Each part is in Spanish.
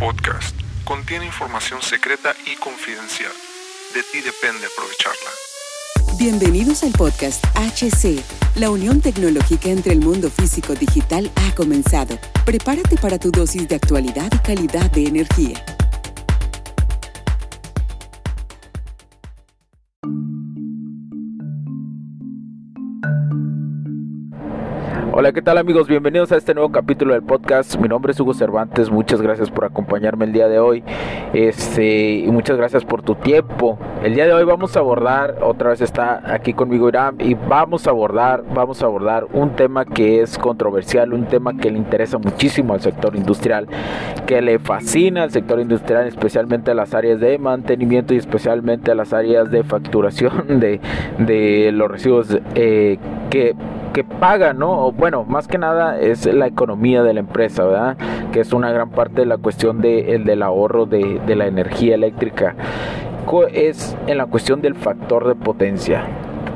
podcast contiene información secreta y confidencial. De ti depende aprovecharla. Bienvenidos al podcast HC. La unión tecnológica entre el mundo físico digital ha comenzado. Prepárate para tu dosis de actualidad y calidad de energía. Hola, ¿qué tal amigos? Bienvenidos a este nuevo capítulo del podcast. Mi nombre es Hugo Cervantes. Muchas gracias por acompañarme el día de hoy. Este, y muchas gracias por tu tiempo. El día de hoy vamos a abordar, otra vez está aquí conmigo Irán, y vamos a abordar, vamos a abordar un tema que es controversial, un tema que le interesa muchísimo al sector industrial, que le fascina al sector industrial, especialmente a las áreas de mantenimiento y especialmente a las áreas de facturación de, de los residuos eh, que que paga, ¿no? O bueno, más que nada es la economía de la empresa, ¿verdad? Que es una gran parte de la cuestión de, el del ahorro de, de la energía eléctrica. Es en la cuestión del factor de potencia.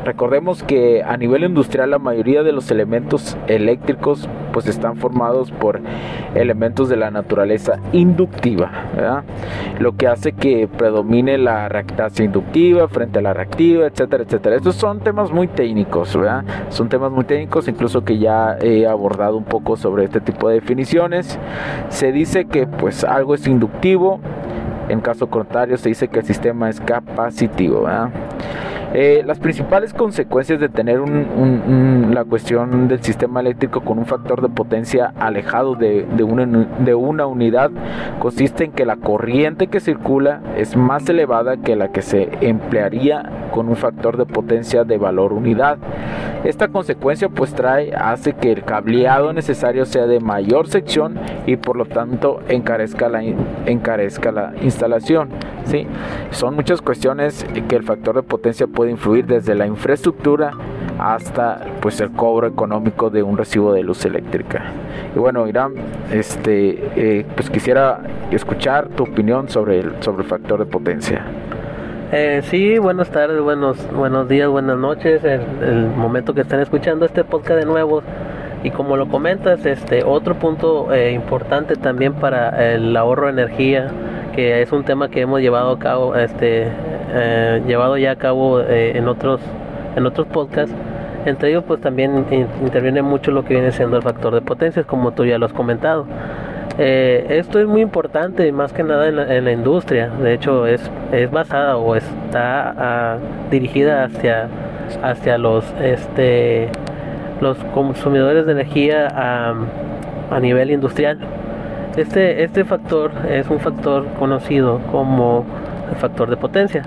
Recordemos que a nivel industrial la mayoría de los elementos eléctricos pues están formados por elementos de la naturaleza inductiva, lo que hace que predomine la reactancia inductiva frente a la reactiva, etcétera, etcétera. Estos son temas muy técnicos, ¿verdad? son temas muy técnicos, incluso que ya he abordado un poco sobre este tipo de definiciones. Se dice que pues algo es inductivo, en caso contrario se dice que el sistema es capacitivo. ¿verdad? Eh, las principales consecuencias de tener la cuestión del sistema eléctrico con un factor de potencia alejado de, una, unidad consiste en que la corriente que circula es más elevada que la que se emplearía con un factor de potencia de valor unidad. Esta consecuencia pues trae, hace que el cableado necesario sea de mayor sección y por lo tanto encarezca la, encarezca la instalación. Son muchas cuestiones que el factor de potencia puede influir desde la infraestructura hasta pues el cobro económico de un recibo de luz eléctrica. Y bueno, Irán, este, eh, pues quisiera escuchar tu opinión sobre el, sobre el factor de potencia. Eh, sí, buenas tardes, buenos, buenos días, buenas noches, el, el, momento que están escuchando este podcast de nuevo. Y como lo comentas, este otro punto eh, importante también para el ahorro de energía, que es un tema que hemos llevado a cabo, este, eh, llevado ya a cabo eh, en otros en otros podcasts. Entre ellos pues también interviene mucho lo que viene siendo el factor de potencias como tú ya lo has comentado. Eh, esto es muy importante más que nada en la, industria. De hecho es, es basada o está ah, dirigida hacia hacia los este los consumidores de energía a, a nivel industrial. Este, este factor es un factor conocido como el factor de potencia.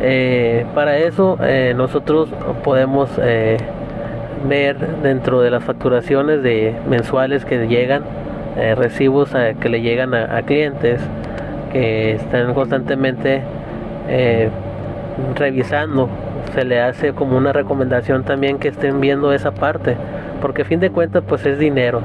Eh, para eso eh, nosotros podemos eh, ver dentro de las facturaciones de mensuales que llegan, recibos que le llegan a, clientes que están constantemente revisando. Se le hace como una recomendación también que estén viendo esa parte, porque a fin de cuentas pues es dinero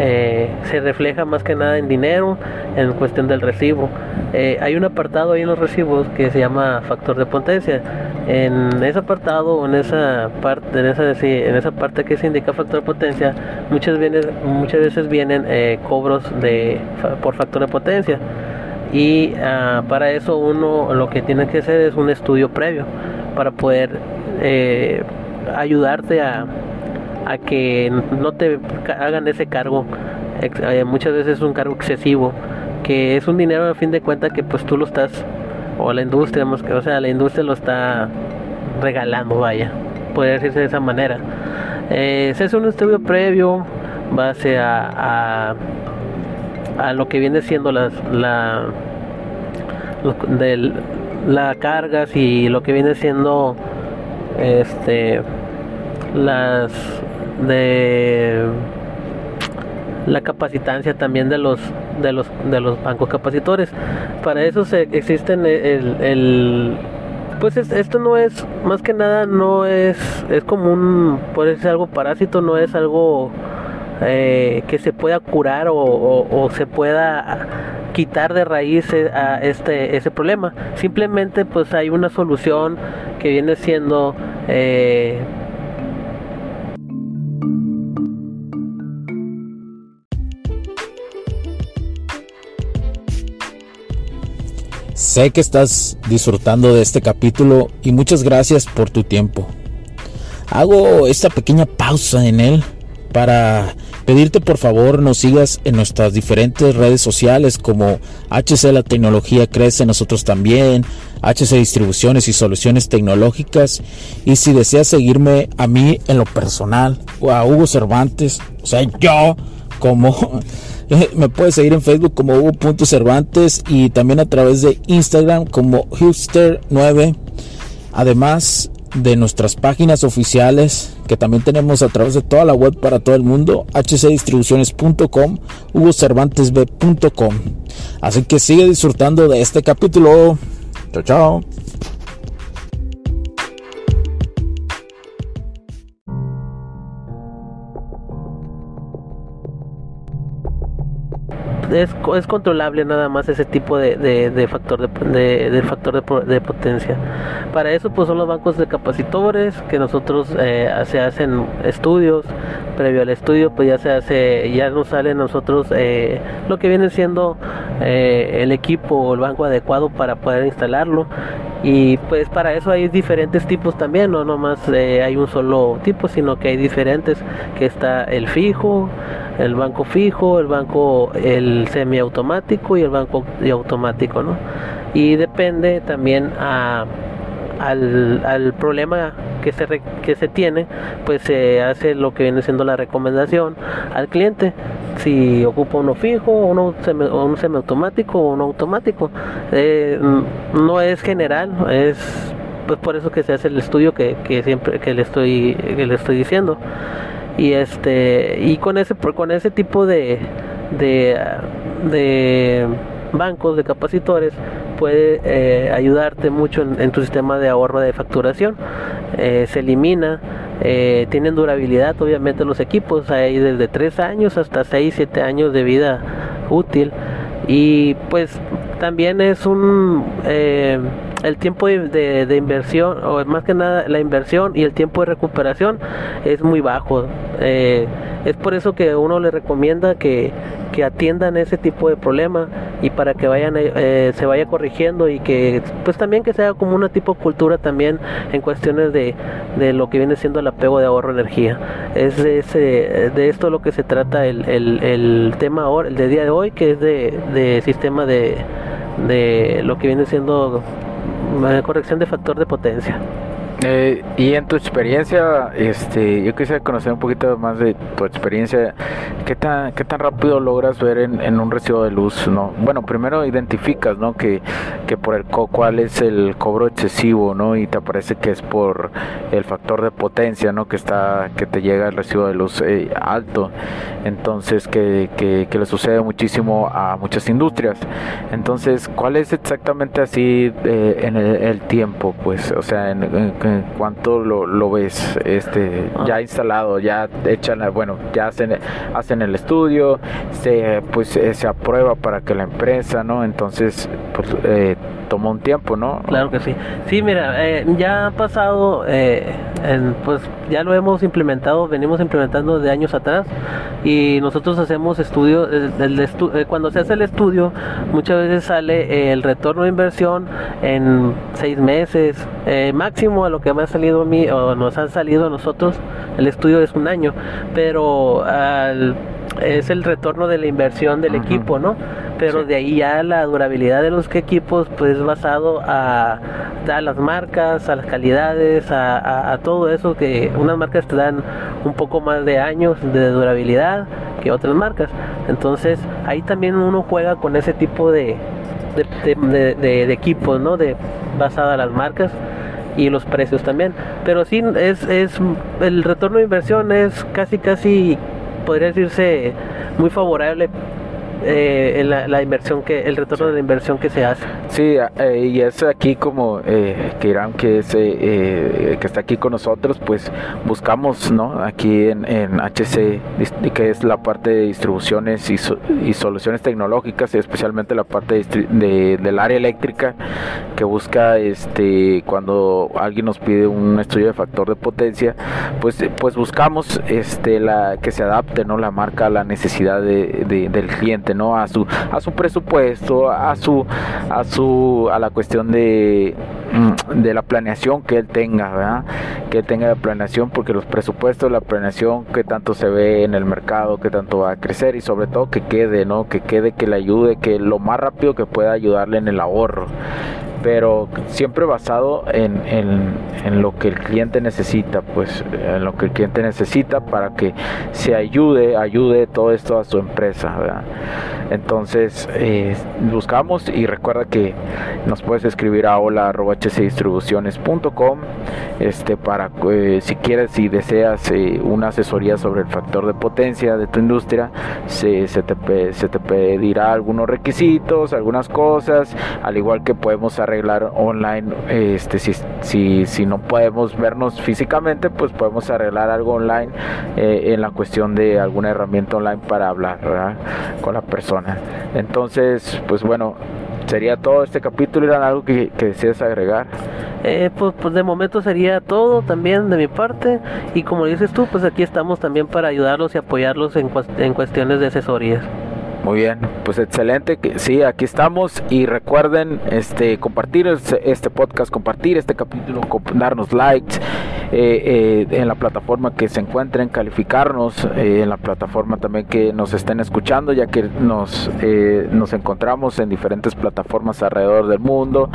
eh, se refleja más que nada en dinero, en cuestión del recibo. Eh, hay un apartado ahí en los recibos que se llama factor de potencia. En ese apartado, en esa parte, en esa, en esa parte que se indica factor de potencia, muchas veces, muchas veces vienen eh, cobros de por factor de potencia. Y ah, para eso uno lo que tiene que hacer es un estudio previo para poder ayudarte a, a que no te hagan ese cargo. Eh, muchas veces es un cargo excesivo, que es un dinero a fin de cuentas que pues tú lo estás, o la industria, o sea, la industria lo está regalando, vaya, podría decirse de esa manera. Eh, se un estudio previo base a, a, lo que viene siendo las, la, del, la cargas y lo que viene siendo este las de la capacitancia también de los de los de los bancos capacitores. Para eso se existen el, pues esto no es más que nada no es es como un puede ser algo parásito no es algo eh, que se pueda curar o, se pueda quitar de raíz e, a este ese problema. Simplemente pues hay una solución que viene siendo eh, Sé que estás disfrutando de este capítulo y muchas gracias por tu tiempo. Hago esta pequeña pausa en él para pedirte por favor nos sigas en nuestras diferentes redes sociales como HC La Tecnología Crece, nosotros también, HC Distribuciones y Soluciones Tecnológicas. Y si deseas seguirme a mí en lo personal o a Hugo Cervantes, o sea, yo como me puedes seguir en Facebook como Hugo.cervantes y también a través de Instagram como Hipster9. Además de nuestras páginas oficiales que también tenemos a través de toda la web para todo el mundo, hcdistribuciones.com, hugocervantesb.com. Así que sigue disfrutando de este capítulo. Chao, chao. Es, es controlable nada más ese tipo de, de, factor de, de, factor de, potencia. Para eso pues son los bancos de capacitores que nosotros eh, se hacen estudios, previo al estudio pues ya se hace, ya nos sale nosotros eh, lo que viene siendo eh, el equipo o el banco adecuado para poder instalarlo y pues para eso hay diferentes tipos también, no nomás hay un solo tipo, sino que hay diferentes, que está el fijo, el banco fijo, el banco el semiautomático y el banco automático, ¿no? Y depende también a, al, al, problema que se, que se tiene, pues se hace lo que viene siendo la recomendación al cliente. Si ocupa uno fijo, uno semi, un semiautomático o uno automático. Eh, no es general, es pues por eso que se hace el estudio que, que siempre que le estoy que le estoy diciendo y este y con ese con ese tipo de de, bancos de capacitores puede eh, ayudarte mucho en, tu sistema de ahorro de facturación. Eh, se elimina eh, tienen durabilidad obviamente los equipos. Hay desde 3 años hasta 6 7 años de vida útil. Y pues también es un el tiempo de, inversión, o más que nada la inversión y el tiempo de recuperación es muy bajo. Eh, es por eso que uno le recomienda que, que atiendan ese tipo de problema y para que vayan eh, se vaya corrigiendo y que pues también que sea como una tipo de cultura también en cuestiones de, de lo que viene siendo el apego de ahorro de energía. Es de, ese, de esto lo que se trata el, el, el tema ahora, el de día de hoy, que es de, de sistema de, de lo que viene siendo corrección de factor de potencia. Eh, y en tu experiencia, este, yo quisiera conocer un poquito más de tu experiencia. ¿Qué tan, qué tan rápido logras ver en, un recibo de luz? ¿no? Bueno, primero identificas ¿no? que, que por el cuál es el cobro excesivo, ¿no? Y te aparece que es por el factor de potencia, ¿no? Que está, que te llega el recibo de luz eh, alto. Entonces, que, que, le sucede muchísimo a muchas industrias. Entonces, ¿cuál es exactamente así eh, en el, tiempo? Pues, o sea, en cuánto lo, lo ves este ya ah. instalado ya echan bueno ya hacen hacen el estudio se pues eh, se aprueba para que la empresa no entonces pues eh, tomó un tiempo, ¿no? Claro que sí. Sí, mira, eh, ya ha pasado, eh, pues ya lo hemos implementado, venimos implementando de años atrás y nosotros hacemos estudios, eh, cuando se hace el estudio, muchas veces sale el retorno de inversión en seis meses, máximo a lo que me ha salido a mí o nos ha salido a nosotros, el estudio es un año, pero es el retorno de la inversión del equipo, ¿no? Pero de ahí ya la durabilidad de los equipos pues es basado a, a, las marcas, a las calidades, a, todo eso que unas marcas te dan un poco más de años de durabilidad que otras marcas. Entonces ahí también uno juega con ese tipo de, de, equipos, ¿no? De basada a las marcas y los precios también. Pero sí es, es el retorno de inversión es casi casi podría decirse muy favorable eh, la, inversión que el retorno de la inversión que se hace. Sí eh, y es aquí como eh, que Irán que es eh, que está aquí con nosotros pues buscamos no aquí en, en HC que es la parte de distribuciones y, y soluciones tecnológicas especialmente la parte de, del área eléctrica que busca este cuando alguien nos pide un estudio de factor de potencia pues pues buscamos este la que se adapte no la marca a la necesidad de, del cliente ¿no? A su, a su presupuesto, a su, a su, a la cuestión de, mm, de la planeación que él tenga. Que él tenga la planeación, porque los presupuestos, la planeación, que tanto se ve en el mercado, que tanto va a crecer y sobre todo que quede, ¿no? Que quede, que le ayude, que lo más rápido que pueda ayudarle en el ahorro pero siempre basado en, en, lo que el cliente necesita, pues en lo que el cliente necesita para que se ayude, ayude todo esto a su empresa. Entonces eh, buscamos y recuerda que nos puedes escribir a hola.hcdistribuciones.com este, para eh, si quieres y deseas eh, una asesoría sobre el factor de potencia de tu industria, se, se, te, se te pedirá algunos requisitos, algunas cosas, al igual que podemos arreglar online, este, si, si, si no podemos vernos físicamente, pues podemos arreglar algo online eh, en la cuestión de alguna herramienta online para hablar con la persona. Entonces, pues bueno, sería todo este capítulo. ¿Era algo que, que agregar? Eh, pues, pues de momento sería todo también de mi parte. Y como dices tú, pues aquí estamos también para ayudarlos y apoyarlos en, en cuestiones de asesorías. Muy bien, pues excelente. Sí, aquí estamos y recuerden este compartir este, podcast, compartir este capítulo, darnos likes eh, eh, en la plataforma que se encuentren, calificarnos eh, en la plataforma también que nos estén escuchando, ya que nos nos encontramos en diferentes plataformas alrededor del mundo,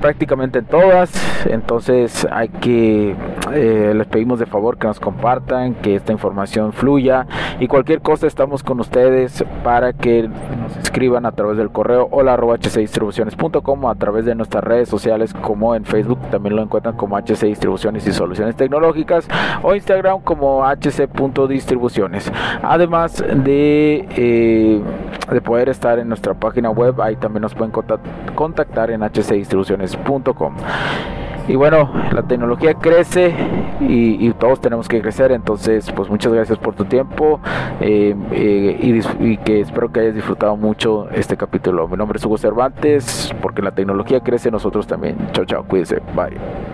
prácticamente en todas. Entonces hay que les pedimos de favor que nos compartan, que esta información fluya y cualquier cosa estamos con ustedes para que nos escriban a través del correo hola o a través de nuestras redes sociales como en Facebook también lo encuentran como HC Distribuciones y Soluciones Tecnológicas o Instagram como hc.distribuciones. Además de, eh, de poder estar en nuestra página web, ahí también nos pueden contactar en hcdistribuciones.com. Y bueno, la tecnología crece y, todos tenemos que crecer. Entonces, pues muchas gracias por tu tiempo eh, eh, y, que espero que hayas disfrutado mucho este capítulo. Mi nombre es Hugo Cervantes, porque la tecnología crece, nosotros también. Chao, chao, cuídense. Bye.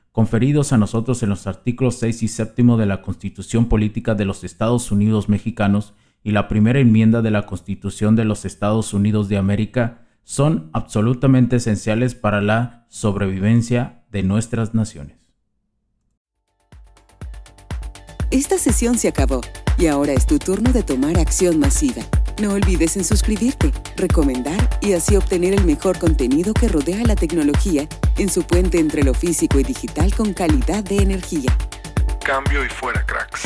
conferidos a nosotros en los artículos 6 y 7 de la Constitución Política de los Estados Unidos Mexicanos y la primera enmienda de la Constitución de los Estados Unidos de América son absolutamente esenciales para la sobrevivencia de nuestras naciones. Esta sesión se acabó y ahora es tu turno de tomar acción masiva. No olvides en suscribirte, recomendar y así obtener el mejor contenido que rodea la tecnología en su puente entre lo físico y digital con calidad de energía. Cambio y fuera, cracks.